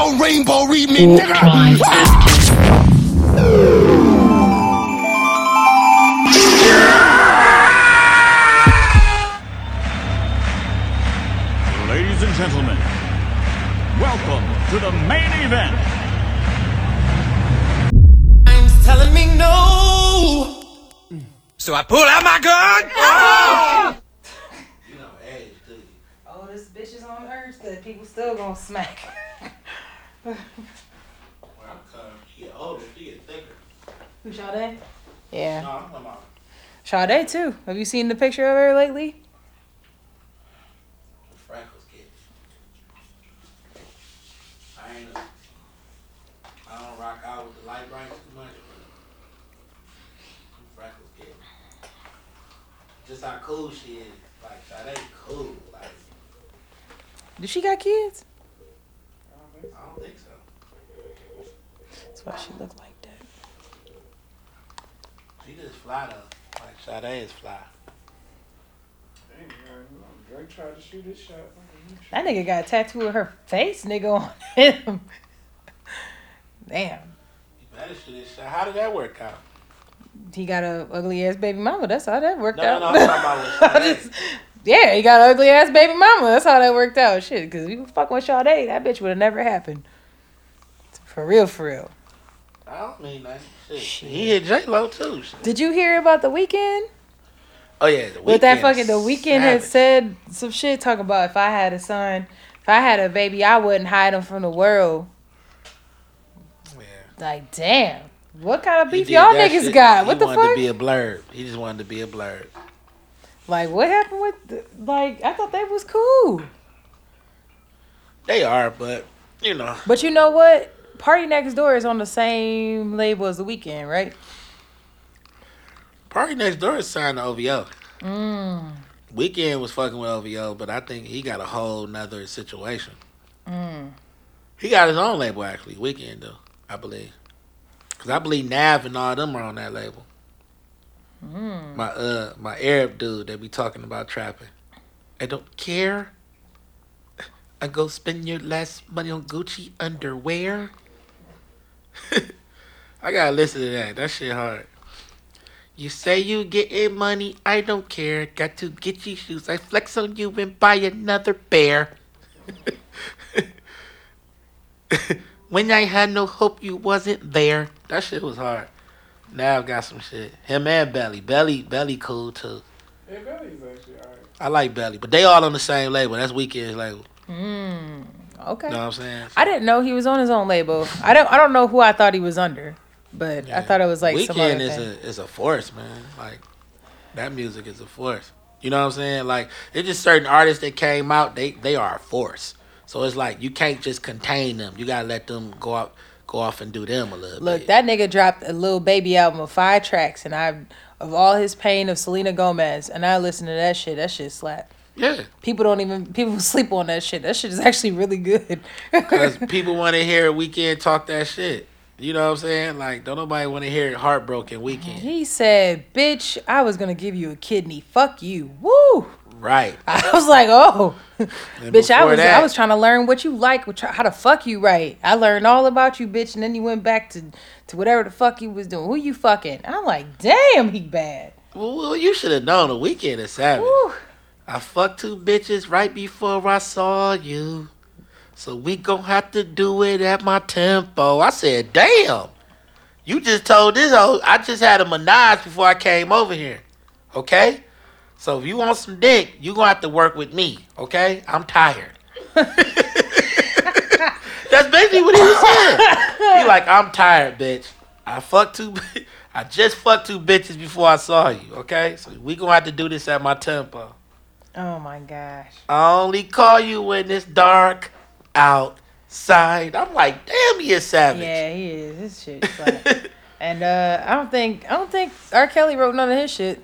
Don't rainbow read me, nigga. Ladies and gentlemen, welcome to the main event. Time's telling me no. So I pull out my gun. Oh, this bitch is on urge that people still gonna smack. She get older, she get thicker. Who, Sade? Yeah. No, I'm talking about Sade, too. Have you seen the picture of her lately? the freckles get. I ain't a, I don't rock out with the light bright too much, but the freckles get. Just how cool she is. Like, that ain't cool. Like, Does she got kids? I don't think so. That's why she look like that. She just fly though. Like, Sade is fly. Drake tried to shoot his shot. That nigga got a tattoo of her face, nigga, on him. Damn. You better shoot this shot. How did that work out? He got a ugly ass baby mama. That's how that worked No, out. no, I'm talking about with Sade. just- yeah, he got an ugly ass baby mama. That's how that worked out. Shit, because if you fuck with Sade, that bitch would have never happened. For real, for real. I don't mean that. Shit. He hit J Lo too. Shit. Did you hear about the Weeknd? Oh yeah, the With that fucking the Weeknd had said some shit talking about if I had a son, if I had a baby, I wouldn't hide him from the world. Yeah. Like, damn. What kind of beef y'all niggas shit. got? He What the wanted to be a blurb. He just wanted to be a blurb. like, what happened with the, like I thought they was cool. They are, but you know, But you know what? Party Next Door is on the same label as the Weeknd, right? Party Next Door is signed to OVO. Mm. Weeknd was fucking with OVO, but I think he got a whole nother situation. Mm. He got his own label actually. Weeknd though, I believe, because I believe Nav and all them are on that label. Mm. My uh, my Arab dude that be talking about trapping. I don't care. I go spend your last money on Gucci underwear. I gotta listen to that. That shit hard. You say you getting money, I don't care. Got to get you shoes. I flex on you and buy another pair. when I had no hope you wasn't there. That shit was hard. Now I've got some shit. Him and Belly. Belly Belly cool too. Yeah, Belly's actually alright. I like Belly. But they all on the same label. That's Weeknd's label. Mm. Okay. You know what I'm saying? I didn't know he was on his own label. I don't. I don't know who I thought he was under, but I thought it was like Weeknd is thing. a is a force, man. Like that music is a force. You know what I'm saying? Like it's just certain artists that came out, they they are a force. So it's like you can't just contain them. You gotta let them go out go off and do them a little Look, bit. that nigga dropped a little baby album of five tracks, and I of all his pain of Selena Gomez, and I listened to that shit. That shit slap. Yeah. People don't even people sleep on that shit. That shit is actually really good. Because people want to hear a Weeknd talk that shit. You know what I'm saying? Like, don't nobody want to hear heartbroken Weeknd. he said, "Bitch, I was gonna give you a kidney. Fuck you. Woo." Right. I was like, "Oh, And bitch, I was I was trying to learn what you like, how to fuck you right. I learned all about you, bitch, and then you went back to to whatever the fuck you was doing. Who you fucking?" I'm like, "Damn, he bad." Well, well, you should have known the Weeknd is savage. Woo. I fucked two bitches right before I saw you. So we gon' have to do it at my tempo. I said, damn. You just told this hoe I just had a menage before I came over here. Okay? So if you want some dick, you gonna have to work with me. Okay? I'm tired. That's basically what he was saying. He like, I'm tired, bitch. I fucked two I just fucked two bitches before I saw you, okay? So we gonna have to do this at my tempo. Oh my gosh. I only call you when it's dark outside. I'm like, damn, he is savage. Yeah, he is. His shit. Like, and uh, I don't think I don't think R. Kelly wrote none of his shit.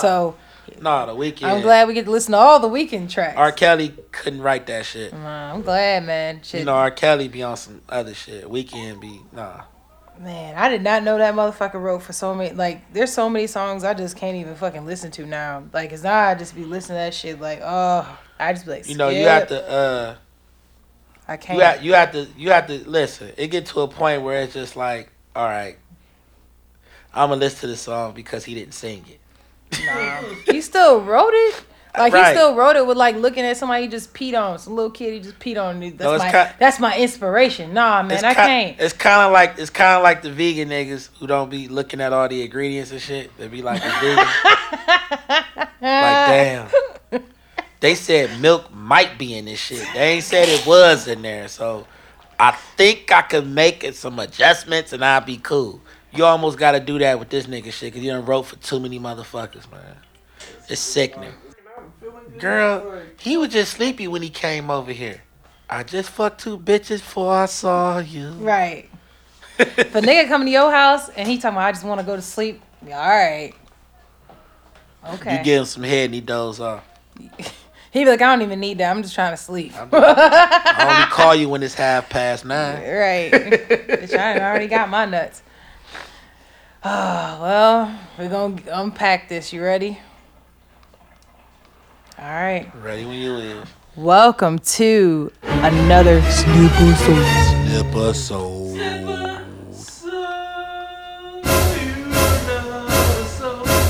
So nah, the Weeknd. I'm glad we get to listen to all the Weeknd tracks. R. Kelly couldn't write that shit. Uh, I'm glad, man. Shit, You know, R. Kelly be on some other shit. Weeknd be nah. Man. I did not know that motherfucker wrote for so many. Like, there's so many songs I just can't even fucking listen to now. Like, cause now I just be listening to that shit. Like, oh, I just be like, You know, you have to. uh I can't. You have, you have to. You have to listen. It get to a point where it's just like, all right, I'm gonna listen to the song because he didn't sing it. Nah. he still wrote it. Like Right. he still wrote it with like looking at somebody he just peed on, some little kid he just peed on. That's No, my ki- that's my inspiration. Nah, man, I can't. It's kind of like it's kind of like the vegan niggas who don't be looking at all the ingredients and shit. They be like, vegan. like damn. They said milk might be in this shit. They ain't said it was in there, so I think I could make it some adjustments and I'll be cool. You almost got to do that with this nigga shit because you done wrote for too many motherfuckers, man. It's sickening. Girl, he was just sleepy when he came over here. I just fucked two bitches before I saw you. Right. if a nigga come to your house and he talking about I just want to go to sleep, yeah, all right. Okay. You give him some head and he doze off. he be like, I don't even need that. I'm just trying to sleep. I only call you when it's half past nine. right. Bitch, I already got my nuts. Oh, well, we're going to unpack this. You ready? All right. Ready when you is. Welcome to another Snoop Episode.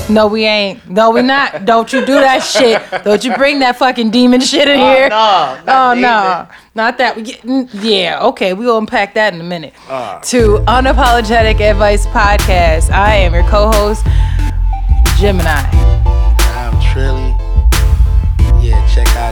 No, we ain't. No, we not. Don't you do that shit. Don't you bring that fucking demon shit in here. no, Oh no, not that. We get- Yeah, okay, we'll unpack that in a minute. Ah. To Unapologetic Advice Podcast, I am your co-host, Gemini.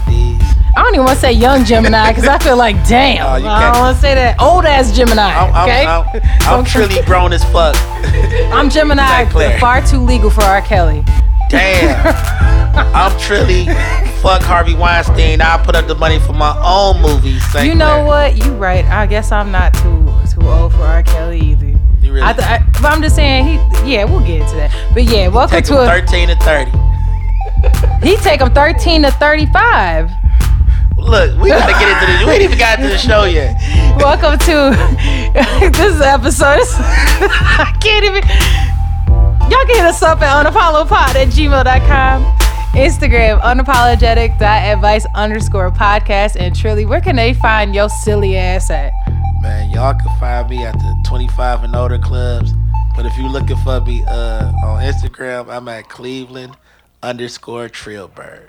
I don't even want to say young Gemini because I feel like, damn, Oh, I don't want to say that. Old ass Gemini. I'm, I'm, okay, I'm, I'm Trilly grown as fuck. I'm Gemini, far too legal for R. Kelly. Damn. I'm truly Fuck Harvey Weinstein. I'll put up the money for my own movies. St. You know Clair. what? You right. I guess I'm not too too old for R. Kelly either. You really I, th- I but I'm just saying he. Yeah, we'll get into that. But yeah, welcome take to a, 13 to 30. He take him 13 to 35. Look, we gotta get into this. We ain't even got to the show yet. Welcome to this episode. I can't even. Y'all can hit us up at unapolopod at gmail.com. Instagram, unapologetic.advice underscore podcast. And truly, where can they find your silly ass at? Man, y'all can find me at the 25 and older clubs. But if you're looking for me uh, on Instagram, I'm at Cleveland underscore Trillberg.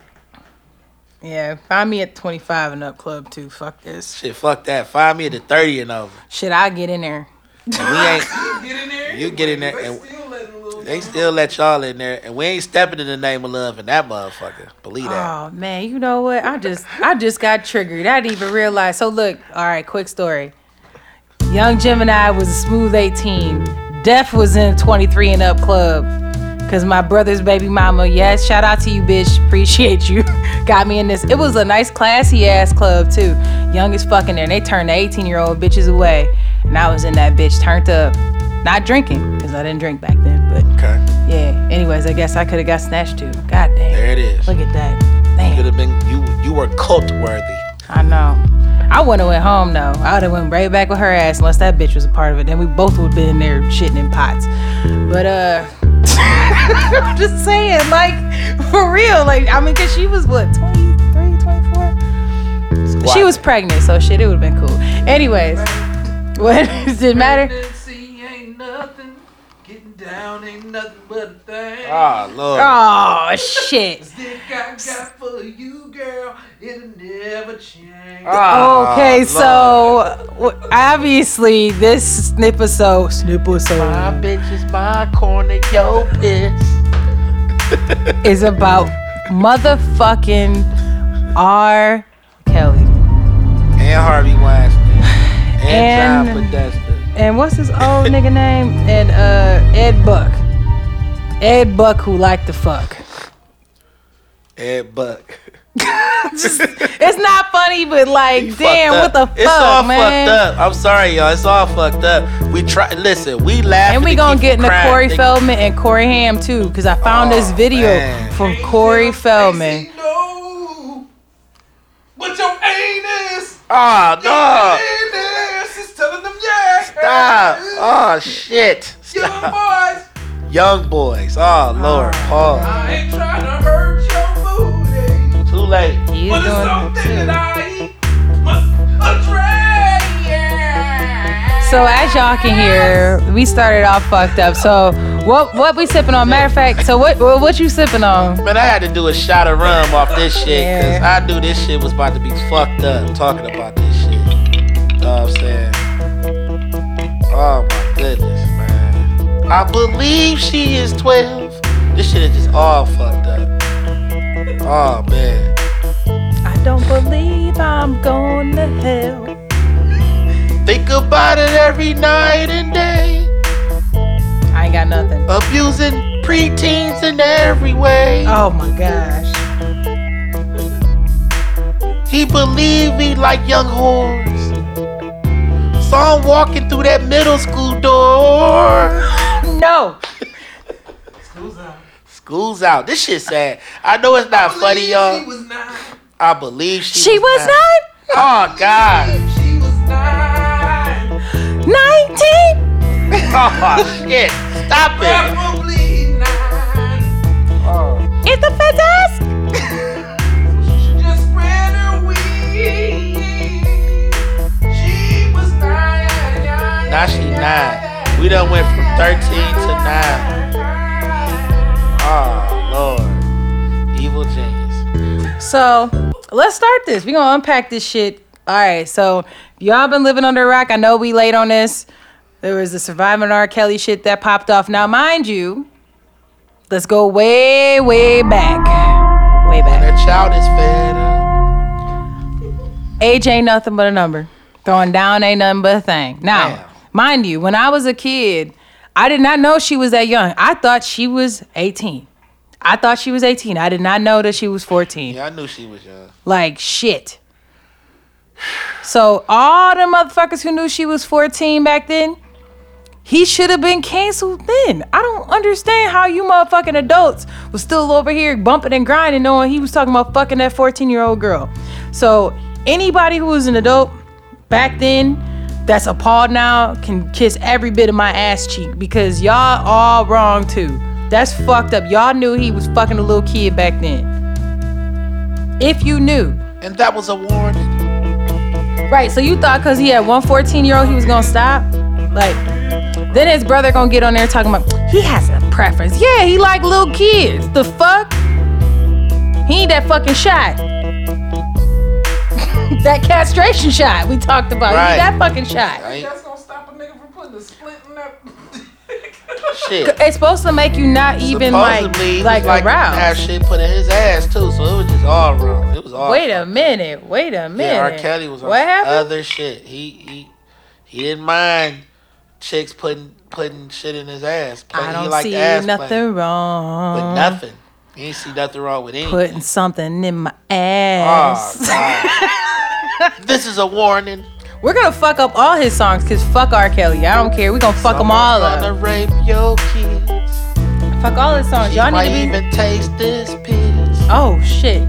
Yeah, find me at 25 and up club too. Fuck this. Shit, fuck that. Find me at the 30 and over. Shit, I get in there. And we ain't. Get in there. You get in there They and- still They still let y'all in there, and we ain't stepping in the name of love in that motherfucker. Believe that. Oh man, you know what? I just I just got triggered. I didn't even realize. So look, all right, quick story. Young Gemini was a smooth 18. Def was in 23 and up club. Cause my brother's baby mama, yes, shout out to you, bitch. Appreciate you. Got me in this. It was a nice, classy ass club too. Young as fucking there. And they turned the 18 year old bitches away. And I was in that bitch turned up. Not drinking, because I didn't drink back then. But Okay, yeah. Anyways, I guess I could have got snatched too. God damn. there it is. Look at that. Could Damn. have been you. You were cult worthy. I know. I wouldn't have went home though. I would have went right back with her ass unless that bitch was a part of it. Then we both would have been in there shitting in pots. But uh I'm just saying, like, for real. Like, I mean, cause she was what, 23, 24? She was pregnant, so shit, it would have been cool. Anyways, what does it matter? Pregnancy ain't. Getting down ain't nothing but a thing. Ah, Lord. Oh shit. Stick I got for you, girl, it'll never change. Ah, Okay, Lord. so w- obviously this snipisode, my snipisode bitch is my corner, yo piss. is about motherfucking R. Kelly. And Harvey Weinstein. And, And- John Podesta. And what's his old nigga name? And uh Ed Buck. Ed Buck who liked to fuck. Ed Buck. It's not funny, but like, You damn, what the up. fuck, It's all man? fucked up. I'm sorry, y'all. It's all fucked up. We try. Listen, we laugh. And we gonna get into Corey Feldman and Corey Haim too, because I found oh, this Oh, video man. from Corey Feldman. No. But your anus. Oh no! Anus is telling them yeah. Stop! Oh shit! Young Stop. boys. Young boys. Oh lord. Oh, I ain't trying to hurt your booty. too late. He's But it's doing something it that. I must attract. So as y'all can hear, we started off fucked up. So what what we sipping on? Matter of fact, so what what, what you sipping on? Man, I had to do a shot of rum off this oh, shit because Yeah. I knew this shit was about to be fucked up talking about this shit. You know what I'm saying? Oh my goodness, man. I believe she is 12. This shit is just all fucked up. Oh man. I believe I'm going to hell. Think about it every night and day. I ain't got nothing. Abusing preteens in every way. Oh my gosh. He believed me like young whores. Saw him walking through that middle school door. No. School's out. School's out. This shit sad. I know it's not funny, y'all. Was nine. I believe she, She was nine. Oh God. She was nine. not 19. Oh shit. Stop it. Probably nine. Oh. It's a fantastic. She just spread her wings. She was nine. Now she nine. We done went from 13 to 9. Oh Lord. Evil genius. So let's start this. we gonna unpack this shit. All right. So y'all been living under a rock. I know we late on this. There was the surviving R. Kelly shit that popped off. Now, mind you, let's go way, way back. Way back. That child is fed up. Age ain't nothing but a number. Throwing down ain't nothing but a thing. Now, Damn. mind you, when I was a kid, I did not know she was that young. I thought she was 18. I thought she was 18. I did not know that she was 14. Yeah, I knew she was young. Like shit. So all the motherfuckers who knew she was 14 back then, he should have been canceled then. I don't understand how you motherfucking adults was still over here bumping and grinding knowing he was talking about fucking that 14 year old girl. So anybody who was an adult back then that's appalled now can kiss every bit of my ass cheek because y'all all wrong too. That's fucked up. Y'all knew he was fucking a little kid back then. If you knew. And that was a warning. Right, so you thought because he had one 14 year old he was gonna stop? Like, then his brother gonna get on there talking about he has a preference. Yeah, he like little kids. The fuck? He ain't that fucking shot. that castration shot we talked about. He Right. that fucking shot. Right? That's gonna stop a nigga from putting a splint in that. Shit. It's supposed to make you not even like Supposedly, like like have aroused. shit put in his ass too, so it was just all wrong. It was all. Wait a minute. Wait a minute. Yeah, R. Kelly was what happened? other shit. He he he didn't mind chicks putting putting shit in his ass. Play, I don't see nothing play. wrong. With nothing. He ain't see nothing wrong with anything. Putting something in my Oh, ass. God. this is a warning. We're gonna fuck up all his songs because fuck R. Kelly. I don't care. We're gonna fuck them all up. Gonna rape your kids. Fuck all his songs. She Y'all might need to be. even taste this piss. Oh shit.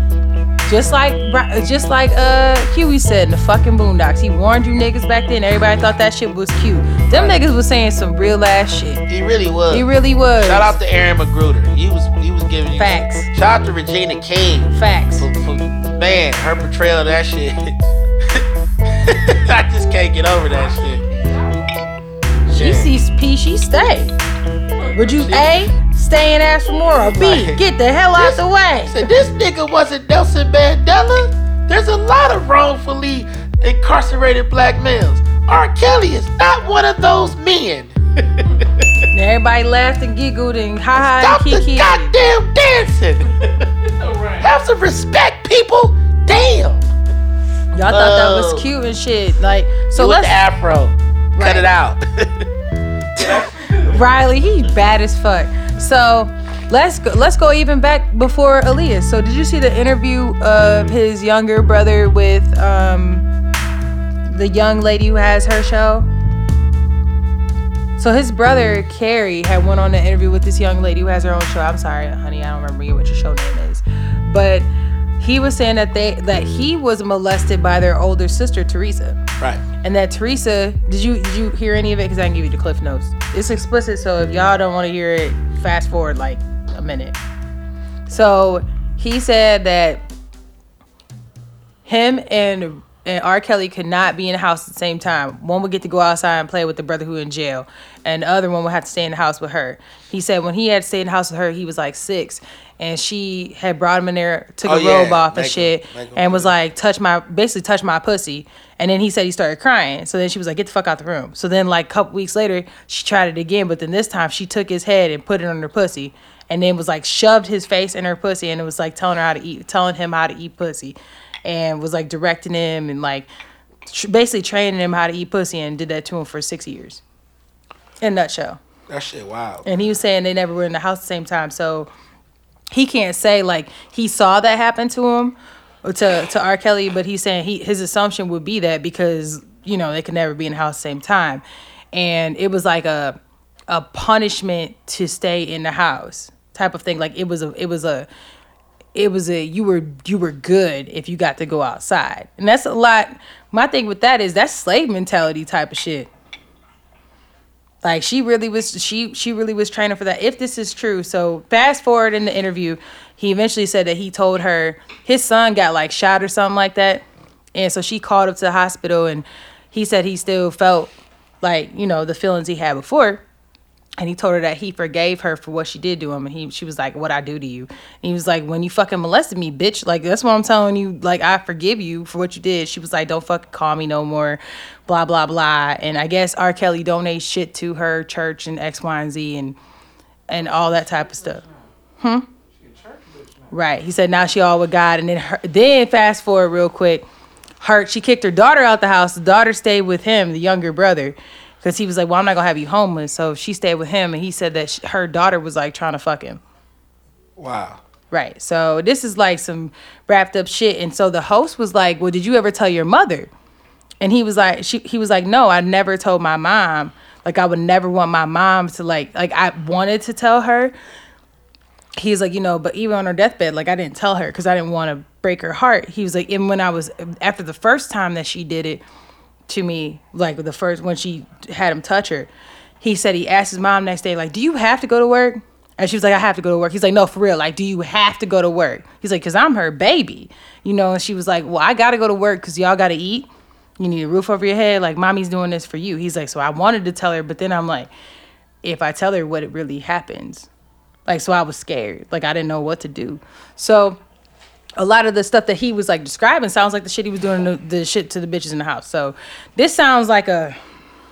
Just like Bri- just like uh Huey said in the fucking Boondocks, he warned you niggas back then. Everybody thought that shit was cute. Them niggas was saying some real ass shit. He really was. He really was. Shout out to Aaron McGruder. He was he was giving you Facts. Shout out to Regina King. Facts. For, for, man, her portrayal of that shit. I just can't get over that shit. She Yeah. sees P, she stay. Would you A, stay and ask for more, or B, Right. get the hell out the way? Said this nigga wasn't Nelson Mandela. There's a lot of wrongfully incarcerated black males. R. Kelly is not one of those men. Everybody laughed and giggled and ha ha Stop and the kiki. goddamn dancing. Have some respect, people. Damn. Y'all thought that Oh. was cute and shit. Like, so let's the afro. Right. Cut it out. Riley, he bad as fuck. So Let's go, let's go even back before Aaliyah. So did you see the interview of his younger brother with um, the young lady who has her show? So his brother Carey had went on an interview with this young lady who has her own show. I'm sorry, honey, I don't remember what your show name is, but he was saying that they that he was molested by their older sister Teresa, Right. and that Teresa. Did you did you hear any of it? Because I can give you the cliff notes. It's explicit, so if y'all don't want to hear it, fast forward like a minute. So he said that him and and R. Kelly could not be in the house at the same time. One would get to go outside and play with the brother who in jail, and the other one would have to stay in the house with her. He said when he had to stay in the house with her, he was like six, and she had brought him in there, took Oh, a yeah. robe off and Make shit, him and was like, touch my, basically touch my pussy. And then he said he started crying. So then she was like, get the fuck out the room. So then like a couple weeks later, she tried it again, but then this time she took his head and put it on her pussy, and then was like shoved his face in her pussy, and it was like telling her how to eat, telling him how to eat pussy, and was like directing him and like tr- basically training him how to eat pussy, and did that to him for six years. In a nutshell. That shit wild. And he was saying they never were in the house at the same time. So he can't say like he saw that happen to him or to to R. Kelly, but he's saying he his assumption would be that because you know they could never be in the house at the same time, and it was like a a punishment to stay in the house type of thing. Like it was a it was a it was a you were you were good if you got to go outside, and that's a lot. My thing with that is that's slave mentality type of shit. Like she really was she she really was training for that. If this is true, so fast forward in the interview, he eventually said that he told her his son got like shot or something like that. And so she called up to the hospital and he said he still felt like, you know, the feelings he had before. And he told her that he forgave her for what she did to him. And he she was like, What I do to you? And he was like, When you fucking molested me, bitch. Like that's what I'm telling you. Like, I forgive you for what you did. She was like, Don't fucking call me no more. Blah, blah, blah. And I guess R. Kelly donates shit to her church and X, Y, and Z and and all that type of stuff. Hmm? Right. He said now she all with God. And then her, then fast forward real quick. Her she kicked her daughter out the house. The daughter stayed with him, the younger brother, because he was like, "Well, I'm not gonna have you homeless." So she stayed with him, and he said that sh her daughter was like trying to fuck him. Wow. Right. So this is like some wrapped up shit. And so the host was like, "Well, did you ever tell your mother?" And he was like, she, he was like, "No, I never told my mom. Like I would never want my mom to like like I wanted to tell her." He's like, you know, but even on her deathbed, like I didn't tell her because I didn't want to break her heart. He was like, and when I was after the first time that she did it to me, like the first when she had him touch her, he said he asked his mom next day, like, "Do you have to go to work?" And she was like, "I have to go to work." He's like, "No, for real. Like, do you have to go to work?" He's like, "Cause I'm her baby, you know." And she was like, "Well, I gotta go to work because y'all gotta eat. You need a roof over your head. Like, mommy's doing this for you." He's like, "So I wanted to tell her, but then I'm like, if I tell her what it really happens, like, so I was scared. Like, I didn't know what to do. So." A lot of the stuff that he was like describing sounds like the shit he was doing the, the shit to the bitches in the house. So this sounds like a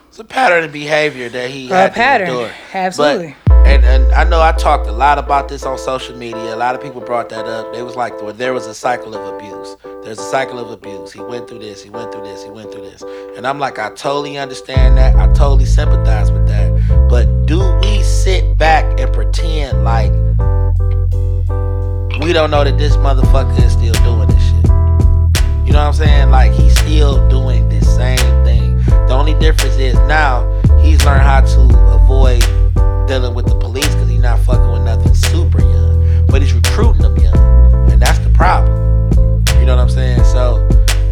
It's a pattern of behavior that he A had pattern. to endure. Absolutely. But, and and I know I talked a lot about this on social media. A lot of people brought that up. They was like, well, there was a cycle of abuse. There's a cycle of abuse. He went through this. He went through this. He went through this. And I'm like, I totally understand that. I totally sympathize with that. But do we sit back and pretend like we don't know that this motherfucker is still doing this shit? You know what I'm saying? Like he's still doing the same thing. The only difference is now he's learned how to avoid dealing with the police because he's not fucking with nothing super young. But he's recruiting them young. And that's the problem. You know what I'm saying? So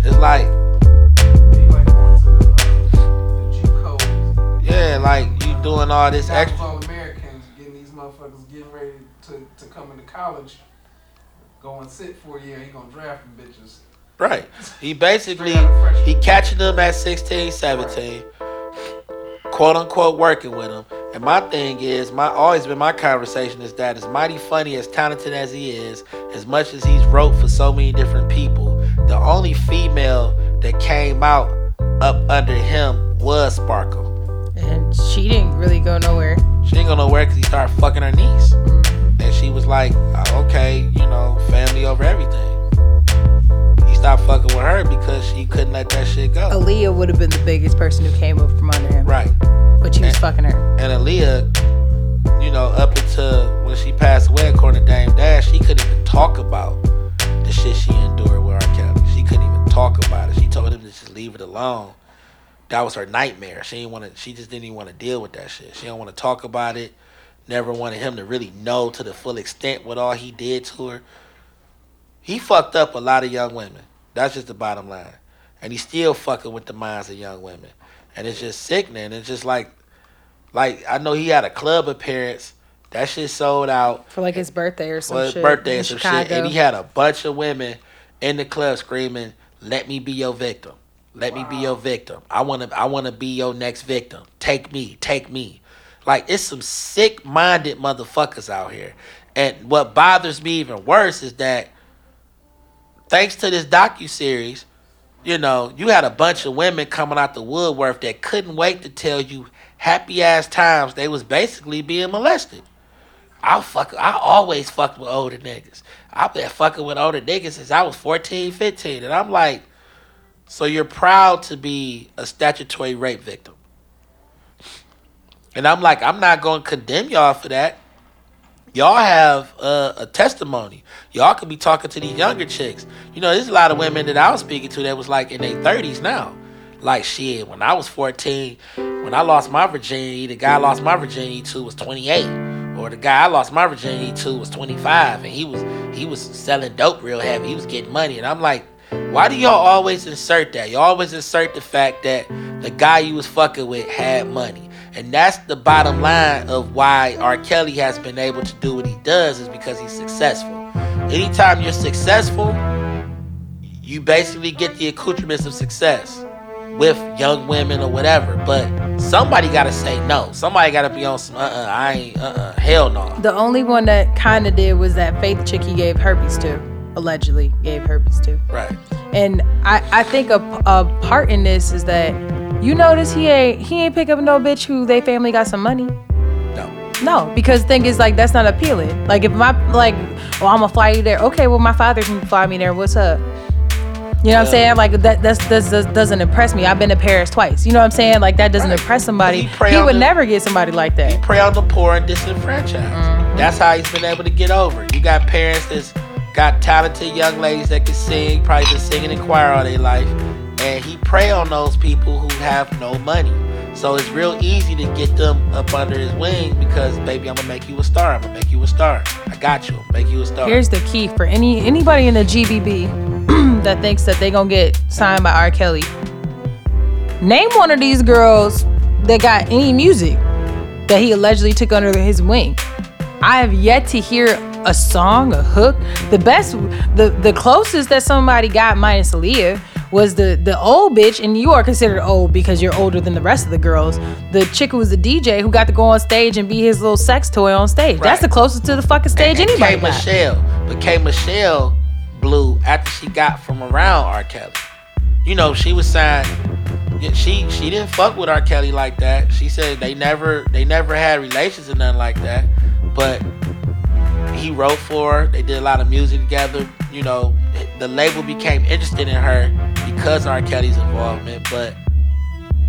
it's like, He like going to the, the G-codes. yeah, like you doing all this extra. all Americans getting these motherfuckers getting ready to, to come into college. Go and sit for a year. He gonna draft them bitches. Right. He basically Straight out of freshman. he catching them at 16, 17, quote unquote working with them. And my thing is, my always been my conversation is that as mighty funny, as talented as he is, as much as he's wrote for so many different people, the only female that came out up under him was Sparkle. and she didn't really go nowhere. She ain't go nowhere because he started fucking her niece. Mm. And she was like, "Uh, okay, you know, family over everything. He stopped fucking with her because she couldn't let that shit go. Aaliyah would have been the biggest person who came up from under him, Right. but she was fucking her. And Aaliyah you know, up until when she passed away, according to Dame Dash, she couldn't even talk about the shit she endured with R. Kelly. She couldn't even talk about it. She told him to just leave it alone. That was her nightmare. She didn't want to. She just didn't even want to deal with that shit. She didn't want to talk about it. Never wanted him to really know to the full extent what all he did to her. He fucked up a lot of young women. That's just the bottom line. And he's still fucking with the minds of young women. And it's just sickening. It's just like, like I know he had a club appearance. That shit sold out For like his birthday or some for his shit. birthday and some Chicago. shit. And he had a bunch of women in the club screaming, "Let me be your victim. Let me be your victim. I wanna, I wanna be your next victim. Take me, take me." Like it's some sick-minded motherfuckers out here. And what bothers me even worse is that, thanks to this docu series, you know, you had a bunch of women coming out the woodwork that couldn't wait to tell you happy ass times they was basically being molested. I fuck I always fucked with older niggas. I've been fucking with older niggas since I was 14, 15. And I'm like, so you're proud to be a statutory rape victim. And I'm like, I'm not gonna condemn y'all for that. Y'all have a testimony. Y'all could be talking to these younger chicks. You know, there's a lot of women that I was speaking to that was like in their 30s now. Like shit, when I was 14, when I lost my virginity, the guy I lost my virginity to was 28. Or the guy I lost my virginity to was 25 and he was he was selling dope real heavy. He was getting money. And I'm like, why do y'all always insert that? You always insert the fact that the guy you was fucking with had money. And that's the bottom line of why R. Kelly has been able to do what he does is because he's successful. Anytime you're successful, you basically get the accoutrements of success with young women or whatever. But somebody gotta say no. Somebody gotta be on some uh uh I ain't uh uh hell no. The only one that kind of did was that Faith chick he gave herpes to, allegedly gave herpes to. Right. And I, I think a, a part in this is that you notice he ain't he ain't pick up no bitch who they family got some money. No. No, because the thing is like that's not appealing. Like if my like, oh, well I'm gonna fly you there. Okay, well my father can fly me there. What's up? You know what I'm saying? Like that that's, that's, that doesn't impress me. I've been to Paris twice. You know what I'm saying? Like that doesn't Right. impress somebody. He He would the- never get somebody like that. He prey on the poor and disenfranchised. Mm-hmm. That's how he's been able to get over. You got parents that's got talented young ladies that can sing, probably been singing in choir all their life, and he prey on those people who have no money. So it's real easy to get them up under his wing because, baby, I'm gonna make you a star. I'm gonna make you a star. I got you. Make you a star. Here's the key for any anybody in the GBB that thinks that they gonna get signed by R. Kelly. Name one of these girls that got any music that he allegedly took under his wing. I have yet to hear a song, a hook. The best, the the closest that somebody got minus Aaliyah was the the old bitch, and you are considered old because you're older than the rest of the girls. The chick who was the DJ who got to go on stage and be his little sex toy on stage. That's the closest to the fucking stage and, and anybody K got. Michelle, but K Michelle blew after she got from around R. Kelly. You know, she was signed. She she didn't fuck with R. Kelly like that. She said they never they never had relations or nothing like that. But he wrote for her. They did a lot of music together. You know, the label became interested in her because of R. Kelly's involvement, but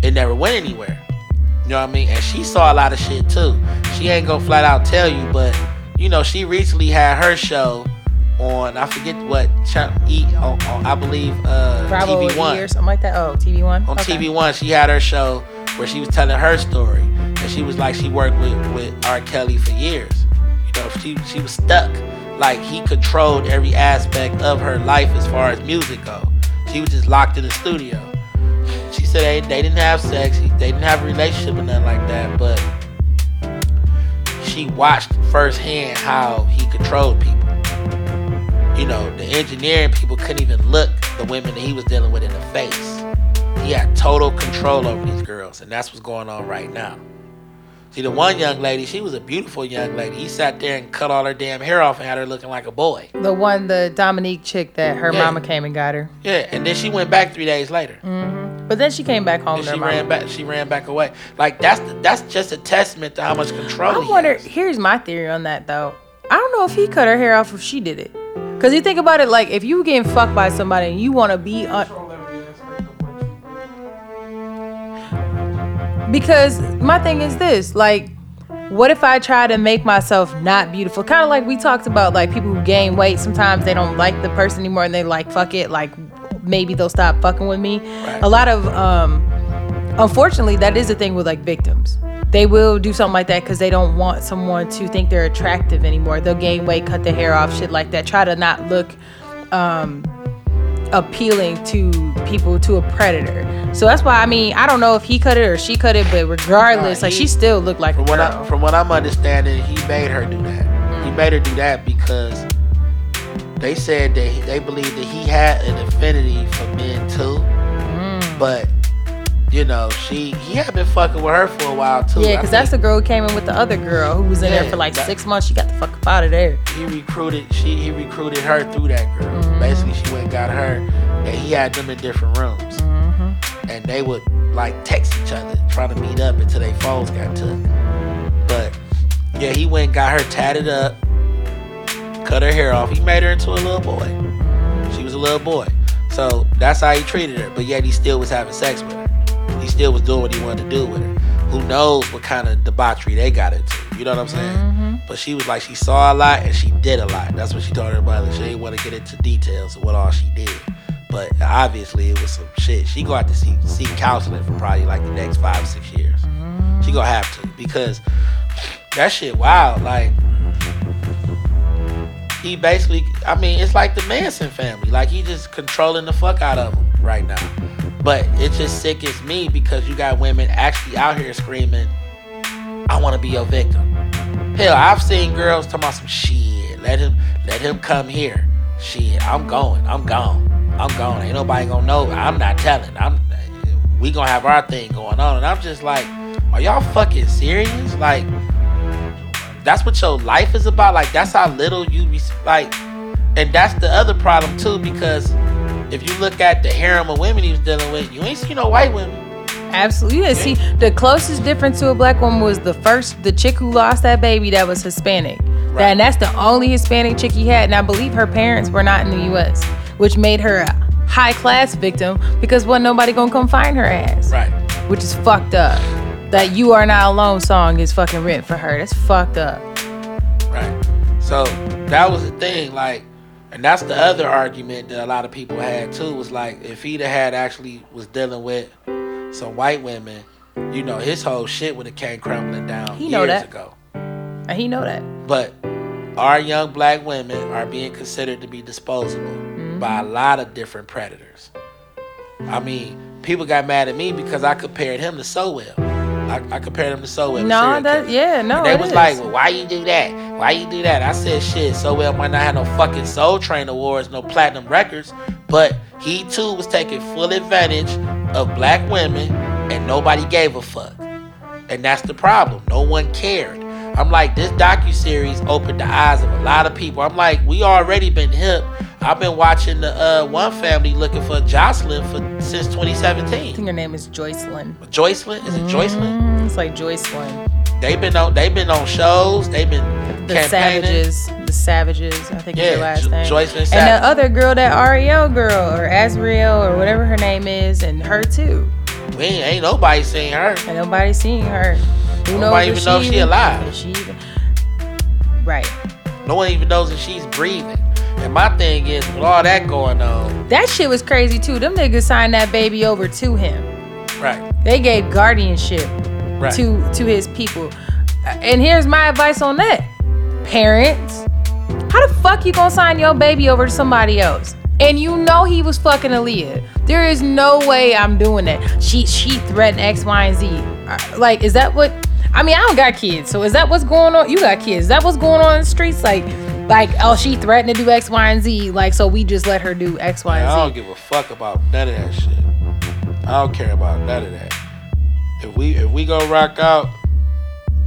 it never went anywhere. You know what I mean? And she saw a lot of shit too. She ain't gonna flat out tell you, but you know, she recently had her show on I forget what channel E on, on I believe uh Bravo TV One E or something like that. Oh, TV One. on Okay. TV One, she had her show where she was telling her story, and she was like she worked with with R. Kelly for years. You know, she she was stuck. Like he controlled every aspect of her life as far as music go. She was just locked in the studio. She said they, they didn't have sex, they didn't have a relationship or nothing like that, but she watched firsthand how he controlled people. You know, the engineering people couldn't even look the women that he was dealing with in the face. He had total control over these girls, and that's what's going on right now. See, the one young lady, she was a beautiful young lady. He sat there and cut all her damn hair off and had her looking like a boy. The one, the Dominique chick that her Yeah. mama came and got her. Yeah, and then she went back three days later. Mm-hmm. But then she came back home. And she mama. ran back. She ran back away. Like that's that's just a testament to how much control. I wonder. has. Here's my theory on that though. I don't know if he cut her hair off if she did it. Cause you think about it, like if you were getting fucked by somebody and you want to be on, because my thing is this, like what if I try to make myself not beautiful? Kind of like we talked about, like people who gain weight. Sometimes they don't like the person anymore, and they like fuck it. Like maybe they'll stop fucking with me. Right. A lot of, um, unfortunately, that is the thing with like victims. They will do something like that because they don't want someone to think they're attractive anymore. They'll gain weight, cut their hair off, shit like that. Try to not look um, appealing to people, to a predator. So that's why I mean I don't know if he cut it or she cut it, but regardless, Nah, like she still looked like a From what. I, from what I'm understanding, he made her do that. Mm. He made her do that because they said that he, they believed that he had an affinity for men too, Mm. but you know she he had been fucking with her for a while too. yeah, because that's the girl who came in with the other girl who was in there for like that- six months. She got the fuck up out of there. he recruited she he recruited her through that girl. Mm-hmm. Basically, she went and got her, and he had them in different rooms, Mm-hmm. and they would like text each other trying to meet up until their phones got took. But yeah, he went and got her tatted up, cut her hair off. He made her into a little boy. She was a little boy. So that's how he treated her. But yet he still was having sex with her. Still was doing what he wanted to do with her. Who knows what kind of debauchery they got into. You know what I'm saying? Mm-hmm. But she was like, she saw a lot and she did a lot. That's what she told her mother. She didn't want to get into details of what all she did. But obviously it was some shit. She gonna have to see seek counseling for probably like the next five, six years. Mm-hmm. She gonna have to because that shit wild. Like he basically I mean, it's like the Manson family. Like he just controlling the fuck out of them right now. But it just sickens me because you got women actually out here screaming, I wanna be your victim. Hell, I've seen girls talking about some shit. Let him let him come here. Shit, I'm going. I'm gone. I'm gone. Ain't nobody gonna know. I'm not telling. I'm we gonna have our thing going on. And I'm just like, are y'all fucking serious? Like, that's what your life is about. Like, that's how little you like. And that's the other problem too, because if you look at the harem of women he was dealing with, you ain't see no white women. Absolutely. Yeah, see, the closest difference to a black woman was the first, the chick who lost that baby that was Hispanic. That, and that's the only Hispanic chick he had. And I believe her parents were not in the U.S., which made her a high class victim because wasn't nobody gonna come find her ass. Right. Which is fucked up. That "You Are Not Alone" song is fucking written for her. That's fucked up. Right. So that was the thing, like, and that's the other argument that a lot of people had too. Was like, if he'd have had actually was dealing with some white women, you know, his whole shit would have came crumbling down He years know that. ago. And he know that. But our young black women are being considered to be disposable mm-hmm. by a lot of different predators. I mean, people got mad at me because I compared him to Sowell. I, I compared him to Sowell. the No, that yeah, no. And they was is. like, well, why you do that? Why you do that? I said, shit, so well might not have no fucking Soul Train awards, no platinum records, but he too was taking full advantage of black women and nobody gave a fuck. And that's the problem. No one cared. I'm like, this docu-series opened the eyes of a lot of people. I'm like, we already been hip. I've been watching the uh, one family looking for Jocelyn for since 2017. I think her name is Joycelyn. Joycelyn? Is it Joycelyn? Mm, it's like Joycelyn. They've been on they've been on shows. They've been The campaigning. Savages. The Savages, I think is Yeah, her last Jo- name. Joycelyn and Savage. the other girl, that Ariel girl, or Azriel, or whatever her name is, and her too. We ain't, ain't nobody seen her. And nobody seen her. Who Nobody knows even know if she alive. She even, right. No one even knows if she's breathing. And my thing is, with all that going on, That shit was crazy too. Them niggas signed that baby over to him. right, They gave guardianship right, to to his people. Uh, And here's my advice on that. Parents, how the fuck you gonna sign your baby over to somebody else? And you know he was fucking Aaliyah. There is no way I'm doing that. She she threatened X, Y, and Z. Uh, Like, is that what I mean, I don't got kids, so is that what's going on? You got kids. Is that what's going on in the streets? Like, like, oh, she threatened to do X, Y, and Z. Like, so we just let her do X, Y, I don't give a fuck about none of that shit. I don't care about none of that. If we if we gonna rock out,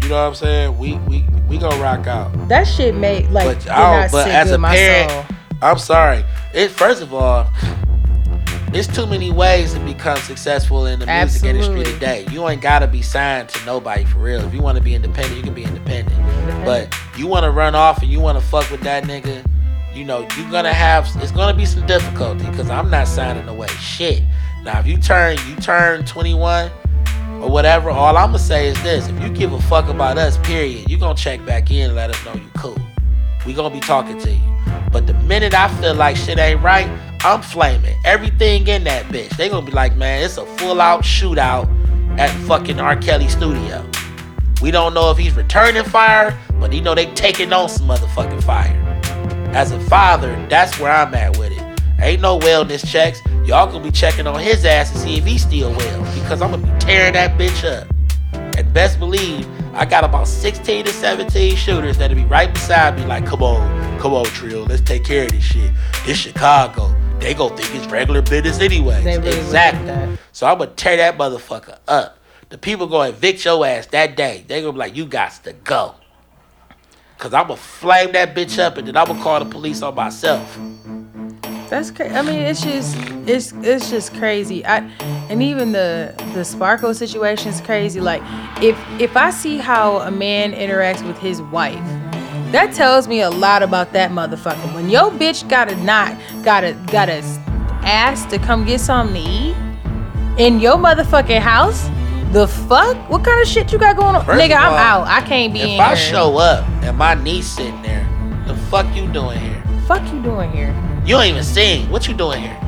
you know what I'm saying? We we we gonna rock out. That shit made like But I don't, but as a parent, soul. I'm sorry. It first of all, there's too many ways to become successful in the music industry today. You ain't gotta be signed to nobody for real. If you want to be independent, you can be independent. But you want to run off and you want to fuck with that nigga, you know you're gonna have. It's gonna be some difficulty because I'm not signing away shit. Now if you turn you turn 21 or whatever, all I'ma say is this: if you give a fuck about us, period, you gonna check back in and let us know you cool. We gonna be talking to you. But the minute I feel like shit ain't right, I'm flaming everything in that bitch. They gonna be like, man, it's a full out shootout at fucking R. Kelly studio. We don't know if he's returning fire, but you know they taking on some motherfucking fire. As a father, that's where I'm at with it. Ain't no wellness checks. Y'all gonna be checking on his ass to see if he's still well. Because I'm gonna be tearing that bitch up. And best believe, I got about 16 to 17 shooters that'll be right beside me, like, come on, come on, Trio, let's take care of this shit. This Chicago. They gonna think it's regular business anyway. Really exactly. So I'm gonna tear that motherfucker up. The people gonna evict your ass that day. They gonna be like, you got to go. Cause I'm gonna flame that bitch up and then I'm gonna call the police on myself. That's crazy. I mean, it's just it's it's just crazy. I and even the the Sparkle situation is crazy. Like if if I see how a man interacts with his wife, that tells me a lot about that motherfucker. When your bitch gotta not gotta gotta ask to come get something to eat in your motherfucking house. The fuck? What kind of shit you got going on? First Nigga, of I'm out. I can't be If in If I here. show up and my niece sitting there, the fuck you doing here? fuck you doing here? You don't even sing. What you doing here?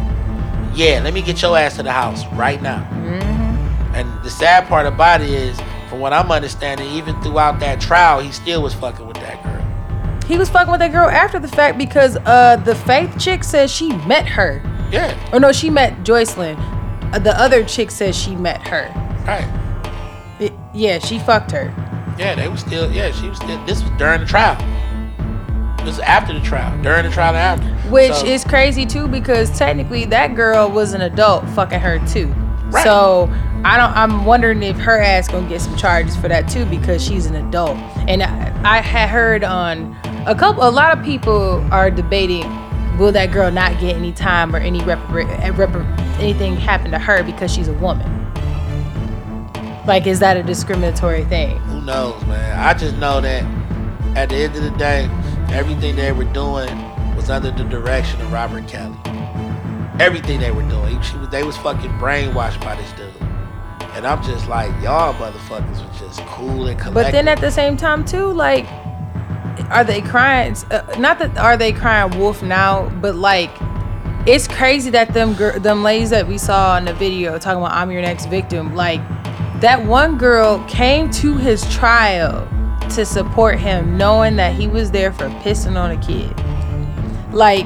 Yeah, let me get your ass to the house right now. Mm-hmm. And the sad part about it is, from what I'm understanding, even throughout that trial, he still was fucking with that girl. He was fucking with that girl after the fact because uh the faith chick says she met her. Yeah, Or no, she met Joycelyn. Uh, the other chick says she met her. right. It- yeah, she fucked her. Yeah, they was still. Yeah, she was still. This was during the trial. This was after the trial, during the trial, and after. Which So- is crazy too because technically that girl was an adult fucking her too. Right. So I don't. I'm wondering if her ass gonna get some charges for that too because she's an adult. And I, I had heard on a couple. A lot of people are debating will that girl not get any time or any uh, repar- anything happen to her because she's a woman. Like, is that a discriminatory thing? Who knows, man? I just know that at the end of the day, everything they were doing was under the direction of Robert Kelly. Everything they were doing, she was, they was fucking brainwashed by this dude. And I'm just like, y'all motherfuckers were just cool and collected. But then at the same time too, like, are they crying? Uh, not that are they crying wolf now, but like, it's crazy that them gir- them ladies that we saw in the video talking about I'm your next victim, like, that one girl came to his trial to support him, knowing that he was there for pissing on a kid. Like,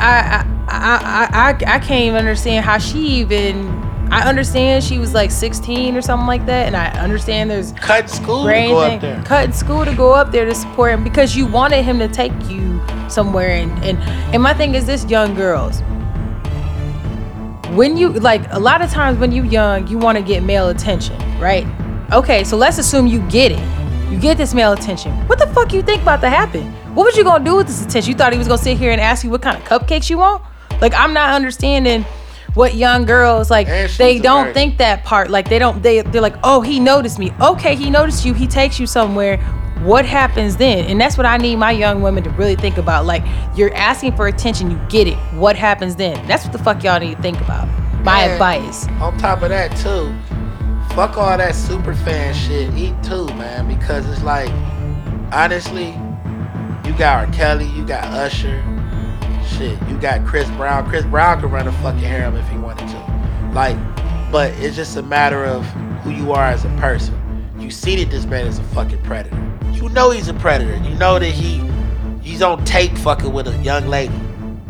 I I I I, can't even understand how she even. I understand she was like 16 or something like that, and I understand there's cut school to go up there. cutting school to go up there to support him because you wanted him to take you somewhere. And and and my thing is this, young girls. When you like a lot of times when you young, you want to get male attention, right? Okay, so let's assume you get it. You get this male attention. What the fuck you think about to happen? What was you gonna do with this attention? You thought he was gonna sit here and ask you what kind of cupcakes you want? Like I'm not understanding what young girls like they don't virgin. think that part. Like they don't they they're like oh he noticed me. Okay he noticed you. He takes you somewhere. What happens then? And that's what i need my young women to really think about. Like you're asking for attention. You get it. What happens then? That's what the fuck y'all need to think about. My Man, advice. On top of that, too, fuck all that super fan shit. Eat too, man, because it's like, honestly, you got R. Kelly, you got Usher, shit, you got Chris Brown. Chris Brown could run a fucking harem if he wanted to. Like, but it's just a matter of who you are as a person. You see that this man is a fucking predator. You know he's a predator. You know that he he's on tape fucking with a young lady,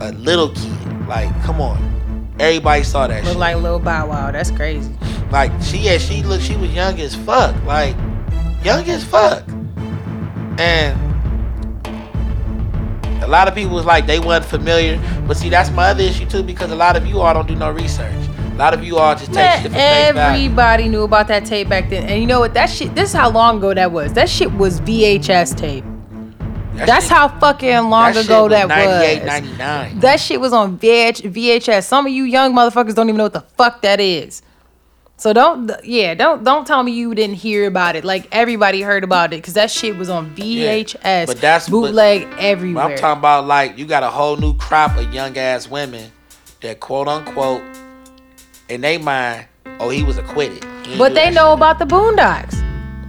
a little kid. Like, come on. Everybody saw that look shit. like Lil Bow Wow that's crazy Like she yeah, she looked she was young as fuck. Like young as fuck. And a lot of people was like they wasn't familiar. But see that's my other issue too, because a lot of you all don't do no research. A lot of you all just take shit everybody knew about that tape back then and you know what that shit this is how long ago that was that shit was vhs tape That that's shit- how fucking long that ago shit that 98, was 99. That shit was on VH, VHS. Some of you young motherfuckers don't even know what the fuck that is. So don't, yeah, don't don't tell me you didn't hear about it. Like everybody heard about it because that shit was on VHS. Yeah, but that's- bootleg But everywhere. I'm talking about like you got a whole new crop of young ass women that quote unquote in they mind, oh he was acquitted. He But they know shit. about the Boondocks.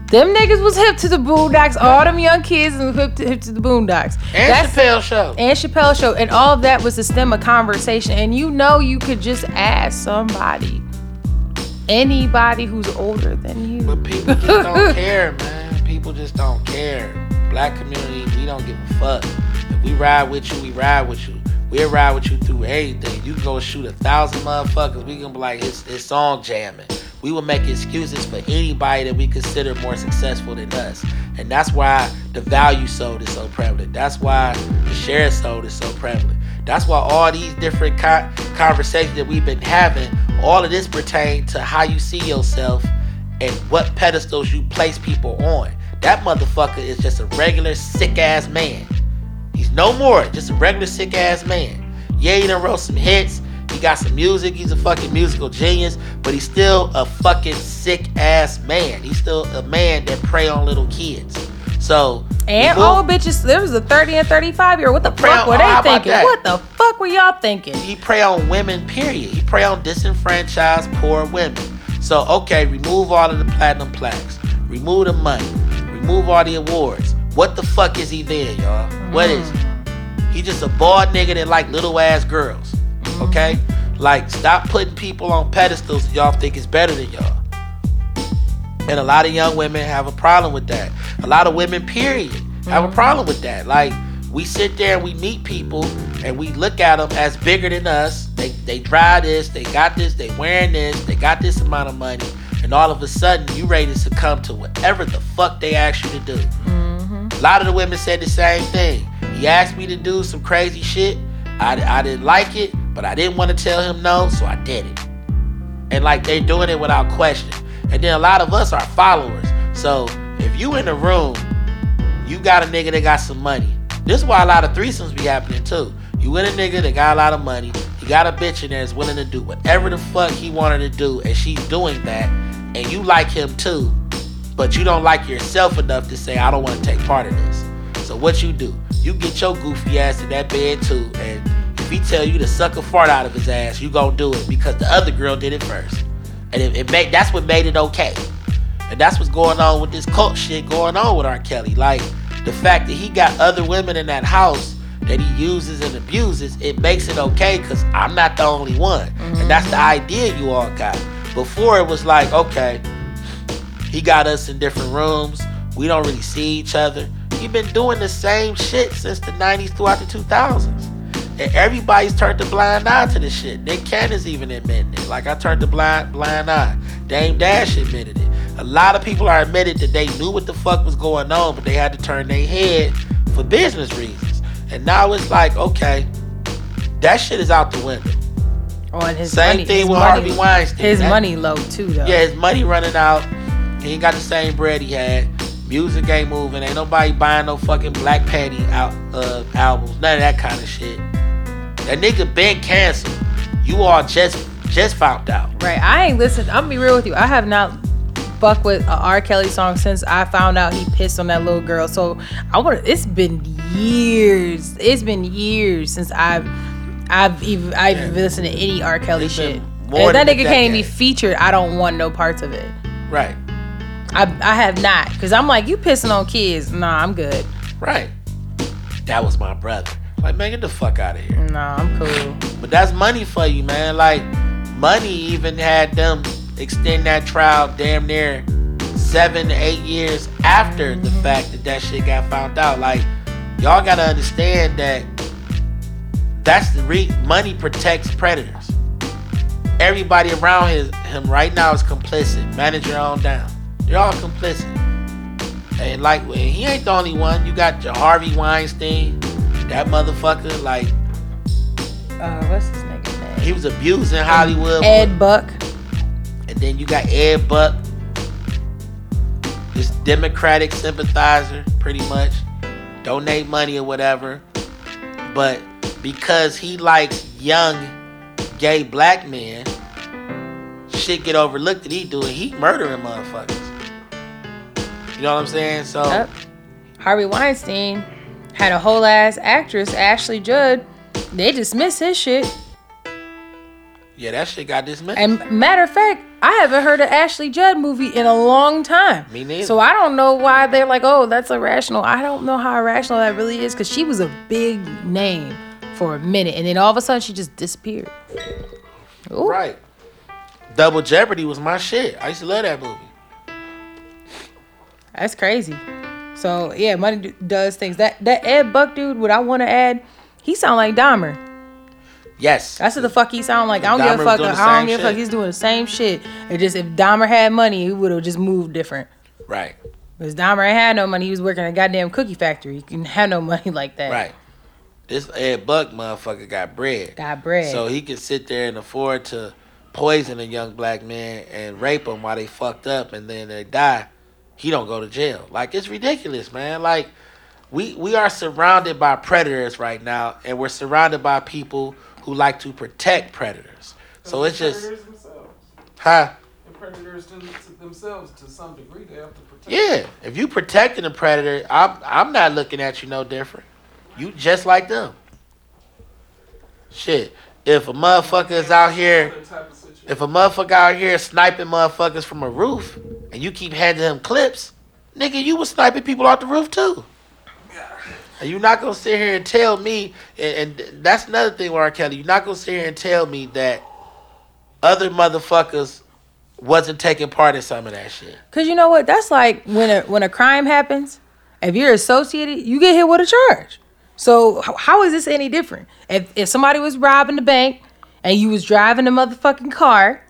Them niggas was hip to the Boondocks. All them young kids was hip to, hip to the Boondocks. And That's- Chappelle show. and Chappelle show, and all of that was to stem a conversation. And you know, you could just ask somebody, anybody who's older than you. But people just don't care, man. People just don't care. Black community, we don't give a fuck. If we ride with you, we ride with you. We'll ride with you through everything. You can go shoot a thousand motherfuckers. We can be like, it's, it's song jamming. We will make excuses for anybody that we consider more successful than us. And that's why the value sold is so prevalent. That's why the share sold is so prevalent. That's why all these different co- conversations that we've been having, all of this pertain to how you see yourself and what pedestals you place people on. That motherfucker is just a regular sick ass man. He's no more, just a regular sick ass man. Yeah, he done wrote some hits. He got some music. He's a fucking musical genius, but he's still a fucking sick ass man. He's still a man that prey on little kids. So And old bitches, there was a 30 and 35 year. old. What the fuck on- were they thinking? What the fuck were y'all thinking? he prey on women, period. He prey on disenfranchised poor women. So, okay, remove all of the platinum plaques. Remove the money. Remove all the awards. What the fuck is he then, y'all? What is mm. he? He just a bald nigga that like little ass girls. Mm. Okay? Like, stop putting people on pedestals that y'all think is better than y'all. And a lot of young women have a problem with that. A lot of women, period, have a problem with that. Like, we sit there and we meet people and we look at them as bigger than us. They they drive this, they got this, they wearing this, they got this amount of money, and all of a sudden you ready to succumb to whatever the fuck they ask you to do. Mm-hmm. A lot of the women said the same thing. He asked me to do some crazy shit. I, I didn't like it, but I didn't want to tell him no, so I did it. And like they're doing it without question. And then a lot of us are followers. So if you in the room, you got a nigga that got some money. This is why a lot of threesomes be happening too. You with a nigga that got a lot of money. You got a bitch in there that's willing to do whatever the fuck he wanted to do, and she's doing that. And you like him too, but you don't like yourself enough to say, I don't want to take part in this. So what you do? You get your goofy ass in that bed too, and if he tell you to suck a fart out of his ass, you gonna do it because the other girl did it first. And it, it made that's what made it okay. And that's what's going on with this cult shit going on with R. Kelly. Like the fact that he got other women in that house that he uses and abuses, it makes it okay because I'm not the only one. And that's the idea you all got. Before it was like, okay, he got us in different rooms. We don't really see each other. He been doing the same shit since the 90s throughout the 2000s. And everybody's turned a blind eye to this shit. Nick Cannon's even admitting it. Like I turned a blind blind eye. Dame Dash admitted it. A lot of people are admitted that they knew what the fuck was going on, but they had to turn their head for business reasons. And now it's like, okay, that shit is out the window. On his Same money, thing his with money, Harvey Weinstein. His That- money low too, though. Yeah, his money running out. He ain't got the same bread he had. Music ain't moving. Ain't nobody buying no fucking Black Panties out uh, albums. None of that kind of shit. That nigga been canceled. You all just just found out. Right. I ain't listened. I'm gonna be real with you. I have not fucked with a R. Kelly song since I found out he pissed on that little girl. So I want. It's been years. It's been years since I've I've even I've even listened to any R. Kelly It's shit. If that nigga can't even be featured. I don't want no parts of it. Right. I I have not because I'm like you pissing on kids. Nah, I'm good. Right. That was my brother. Like, man, get the fuck out of here. Nah, I'm cool. But that's money for you, man. Like, money even had them extend that trial damn near seven to eight years after the mm-hmm. fact that that shit got found out. Like, y'all gotta understand that that's the re- money protects predators. Everybody around his, him right now is complicit. Manager on down. They're all complicit. And like, he ain't the only one. You got your Harvey Weinstein, that motherfucker. Like, Uh, what's his name? he was abusing Hollywood. Ed Buck. And then you got Ed Buck, this Democratic sympathizer, pretty much. Donate money or whatever. But because he likes young gay black men, shit get overlooked that he doing. He murdering motherfuckers. You know what I'm saying? So Yep. Harvey Weinstein had a whole ass actress, Ashley Judd. They dismissed his shit. Yeah, that shit got dismissed. And matter of fact, I haven't heard an Ashley Judd movie in a long time. Me neither. So I don't know why they're like, oh, that's irrational. I don't know how irrational that really is because she was a big name for a minute, and then all of a sudden she just disappeared. Ooh. right. Double Jeopardy was my shit. I used to love that movie. That's crazy. So yeah, money d- does things. That that Ed Buck dude, what I want to add, he sound like Dahmer. Yes. That's what the fuck he sound like. I don't Dahmer give a fuck. I don't give a fuck. He's doing the same shit. It just if Dahmer had money, he would have just moved different. right. Because Dahmer ain't had no money. He was working at a goddamn cookie factory. He can have no money like that. Right. This Ed Buck motherfucker got bread. Got bread. So he can sit there and afford to poison a young black man and rape them while they fucked up and then they die. He don't go to jail. Like it's ridiculous, man. Like we we are surrounded by predators right now, and we're surrounded by people who like to protect predators. So it's just, predators themselves. huh? And predators to, to themselves to some degree they have to protect. Yeah. If you protecting a predator, I'm I'm not looking at you no different. You just like them. Shit. If a motherfucker is out here Other type of situation. If a motherfucker out here sniping motherfuckers from a roof and you keep handing him clips, nigga, you was sniping people off the roof too. And you're not gonna sit here and tell me, and, and that's another thing, with R. Kelly. You're not gonna sit here and tell me that other motherfuckers wasn't taking part in some of that shit. Cause you know what? That's like when a when a crime happens, if you're associated, you get hit with a charge. So how is this any different? If if somebody was robbing the bank and you was driving the motherfucking car,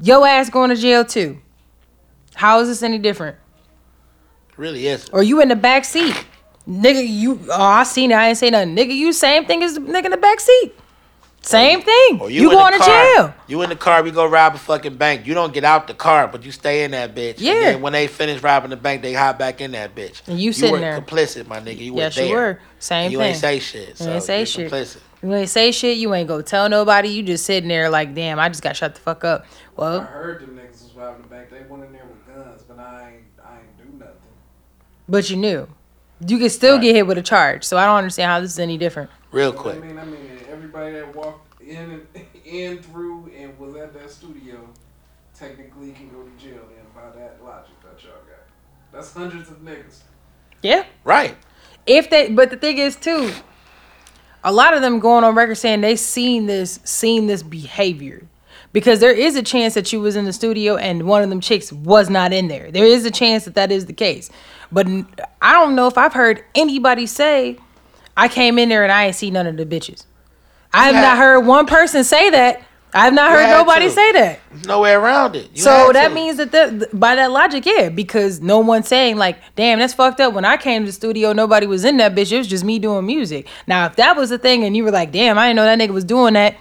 your ass going to jail too. How is this any different? It really isn't. Or you in the back seat, nigga. You oh I seen it. I ain't say nothing, nigga. You same thing as the nigga in the back seat. Same oh, thing. Oh, or You, in going the to car, jail. You in the car, we go rob a fucking bank. You don't get out the car, but you stay in that bitch. Yeah. And then when they finish robbing the bank, they hop back in that bitch. And you sitting were there. complicit, my nigga. You Yes, were you there. were. Same you thing. ain't say shit. So You ain't say you're shit. Complicit. You ain't say shit. You ain't go tell nobody. You just sitting there like, damn, I just got shut the fuck up. Well, I heard them niggas was robbing the bank. They went in there with guns, but I ain't I ain't do nothing. But you knew. You could still Right. get hit with a charge. So I don't understand how this is any different. Real quick. I quick. mean, I mean, everybody that walked in and in through and was at that studio technically can go to jail. Then by that logic that y'all got, that's hundreds of niggas. Yeah. Right. If they, but the thing is too, a lot of them going on record saying they seen this, seen this behavior. Because there is a chance that you was in the studio and one of them chicks was not in there. There is a chance that that is the case. But I don't know if I've heard anybody say, I came in there and I ain't see none of the bitches. I have Yeah. not heard one person say that. I have not You heard nobody to. say that. No way around it. You so that to. means that the, by that logic, yeah, because no one's saying like, "Damn, that's fucked up." When I came to the studio, nobody was in that bitch. It was just me doing music. Now, if that was the thing, and you were like, "Damn, I didn't know that nigga was doing that,"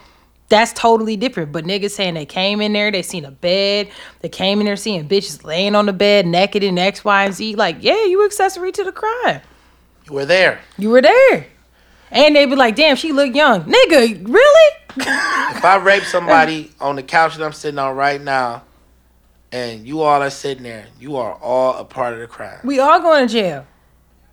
that's totally different. But niggas saying they came in there, they seen a bed, they came in there seeing bitches laying on the bed naked in X, Y, and Z. Like, yeah, you accessory to the crime. you were there. You were there. And they be like, damn, she look young. Nigga, really? If I rape somebody on the couch that I'm sitting on right now, and you all are sitting there, you are all a part of the crime. We all going to jail.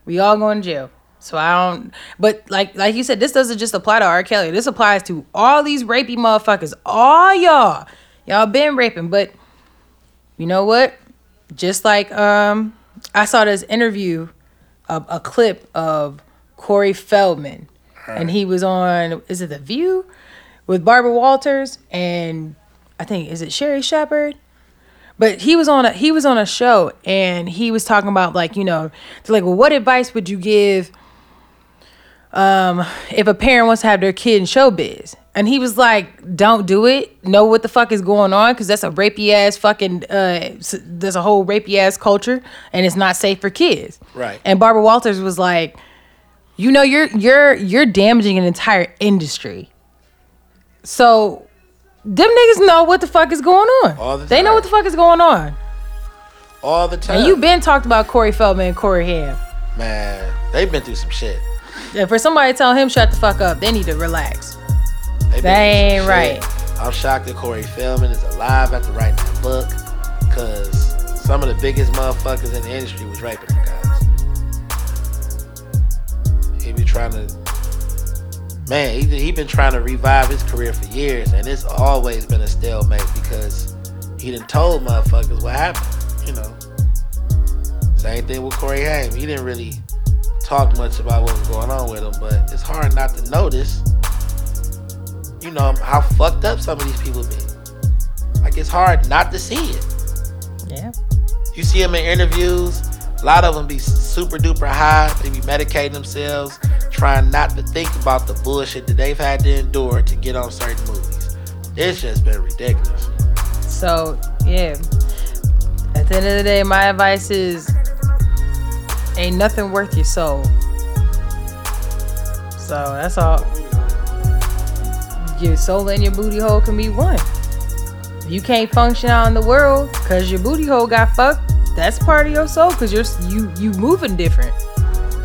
We all going to jail. So I don't. But like like you said, this doesn't just apply to R. Kelly. This applies to all these rapey motherfuckers. All y'all, y'all been raping. But you know what? Just like um, I saw this interview, a, a clip of Corey Feldman, and he was on. Is it The View with Barbara Walters and I think is it Sherri Shepherd? But he was on a he was on a show and he was talking about like you know like well what advice would you give um if a parent wants to have their kid in showbiz and he was like don't do it know what the fuck is going on because that's a rapey ass fucking uh there's a whole rapey ass culture and it's not safe for kids Right. and Barbara Walters was like you know you're you're you're damaging an entire industry so them niggas know what the fuck is going on All the they know what the fuck is going on All the time. and you've been talked about Corey Feldman and Corey Haim. Man, they've been through some shit. And for somebody to tell him shut the fuck up, they need to relax. They ain't some right. I'm shocked that Corey Feldman is alive after writing that book, cause some of the biggest motherfuckers in the industry was raping them guys. He be trying to man, he he been trying to revive his career for years, and it's always been a stalemate because he done told motherfuckers what happened. You know, same thing with Corey Haim. He didn't really talk much about what was going on with him, but it's hard not to notice. You know how fucked up some of these people be. Like it's hard not to see it. Yeah. You see them in interviews. A lot of them be super duper high. They be medicating themselves, trying not to think about the bullshit that they've had to endure to get on certain movies. It's just been ridiculous. So yeah. At the end of the day, my advice is ain't nothing worth your soul. So that's all. Your soul and your booty hole can be one. You can't function out in the world because your booty hole got fucked. That's part of your soul because you're you you moving different.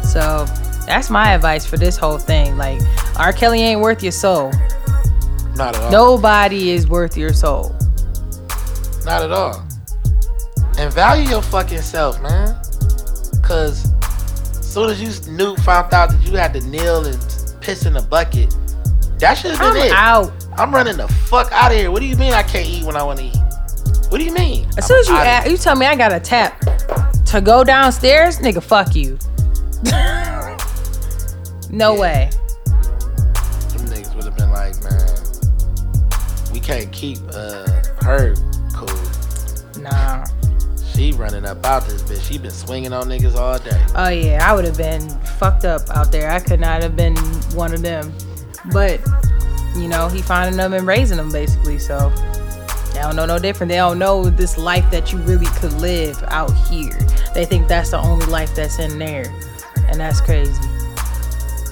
So that's my advice for this whole thing. Like R. Kelly ain't worth your soul. Not at all. Nobody is worth your soul. Not at all. And value your fucking self, man. Cause as soon as you knew, found out that you had to kneel and piss in a bucket, that should have been I'm it. out. I'm running the fuck out of here. What do you mean I can't eat when I want to eat? What do you mean? As soon as you ask, you tell me I got a tap to go downstairs, nigga, fuck you. no way. Them niggas would have been like, man, we can't keep uh, her. She running up out this bitch. She been swinging on niggas all day. Oh yeah, I would have been fucked up out there. I could not have been one of them. But you know, he finding them and raising them basically. So they don't know no different. They don't know this life that you really could live out here. They think that's the only life that's in there, and that's crazy.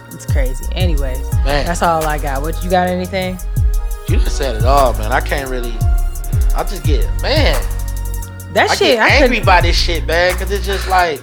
It's crazy. Anyways, Man. that's all I got. What you got? Anything? You just said it all, man. I can't really. I just get, man. That I shit. get I angry by this shit, man, because it's just like,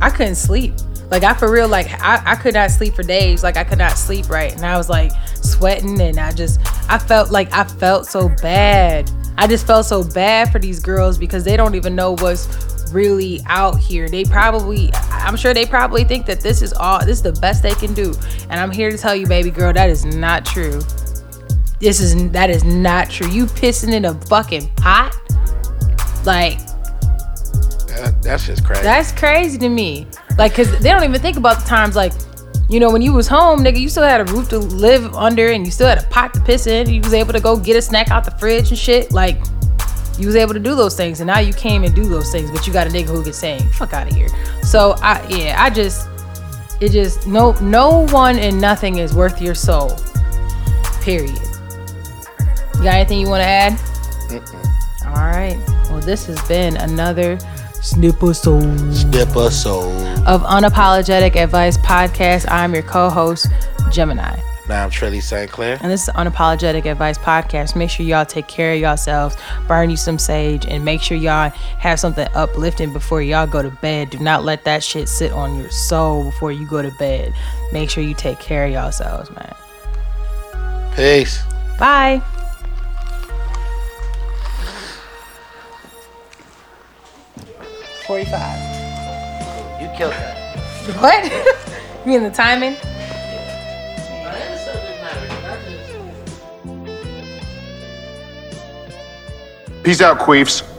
I couldn't sleep. Like I for real, like I, I could not sleep for days. Like I could not sleep right. And I was like sweating and I just I felt like I felt so bad. I just felt so bad for these girls because they don't even know what's really out here. They probably I'm sure they probably think that this is all this is the best they can do. And I'm here to tell you, baby girl, that is not true. This is that is not true. You pissing in a fucking pot? Like that, that's just crazy. that's crazy to me. Like, cause they don't even think about the times like, you know, when you was home, nigga, you still had a roof to live under and you still had a pot to piss in. You was able to go get a snack out the fridge and shit. Like, you was able to do those things, and now you came and do those things, but you got a nigga who can say, "Fuck out of here." So I, yeah, I just, it just no, no one and nothing is worth your soul. Period. You got anything you want to add? All right. Well, this has been another snipper soul Dip a soul. of Unapologetic Advice Podcast. I'm your co host, Gemini. Now I'm Trilly St. Clair. And this is Unapologetic Advice Podcast. Make sure y'all take care of yourselves, burn you some sage, and make sure y'all have something uplifting before y'all go to bed. Do not let that shit sit on your soul before you go to bed. Make sure you take care of yourselves, man. Peace. Bye. Forty-five. You killed that. What? you mean the timing? Peace out, queefs.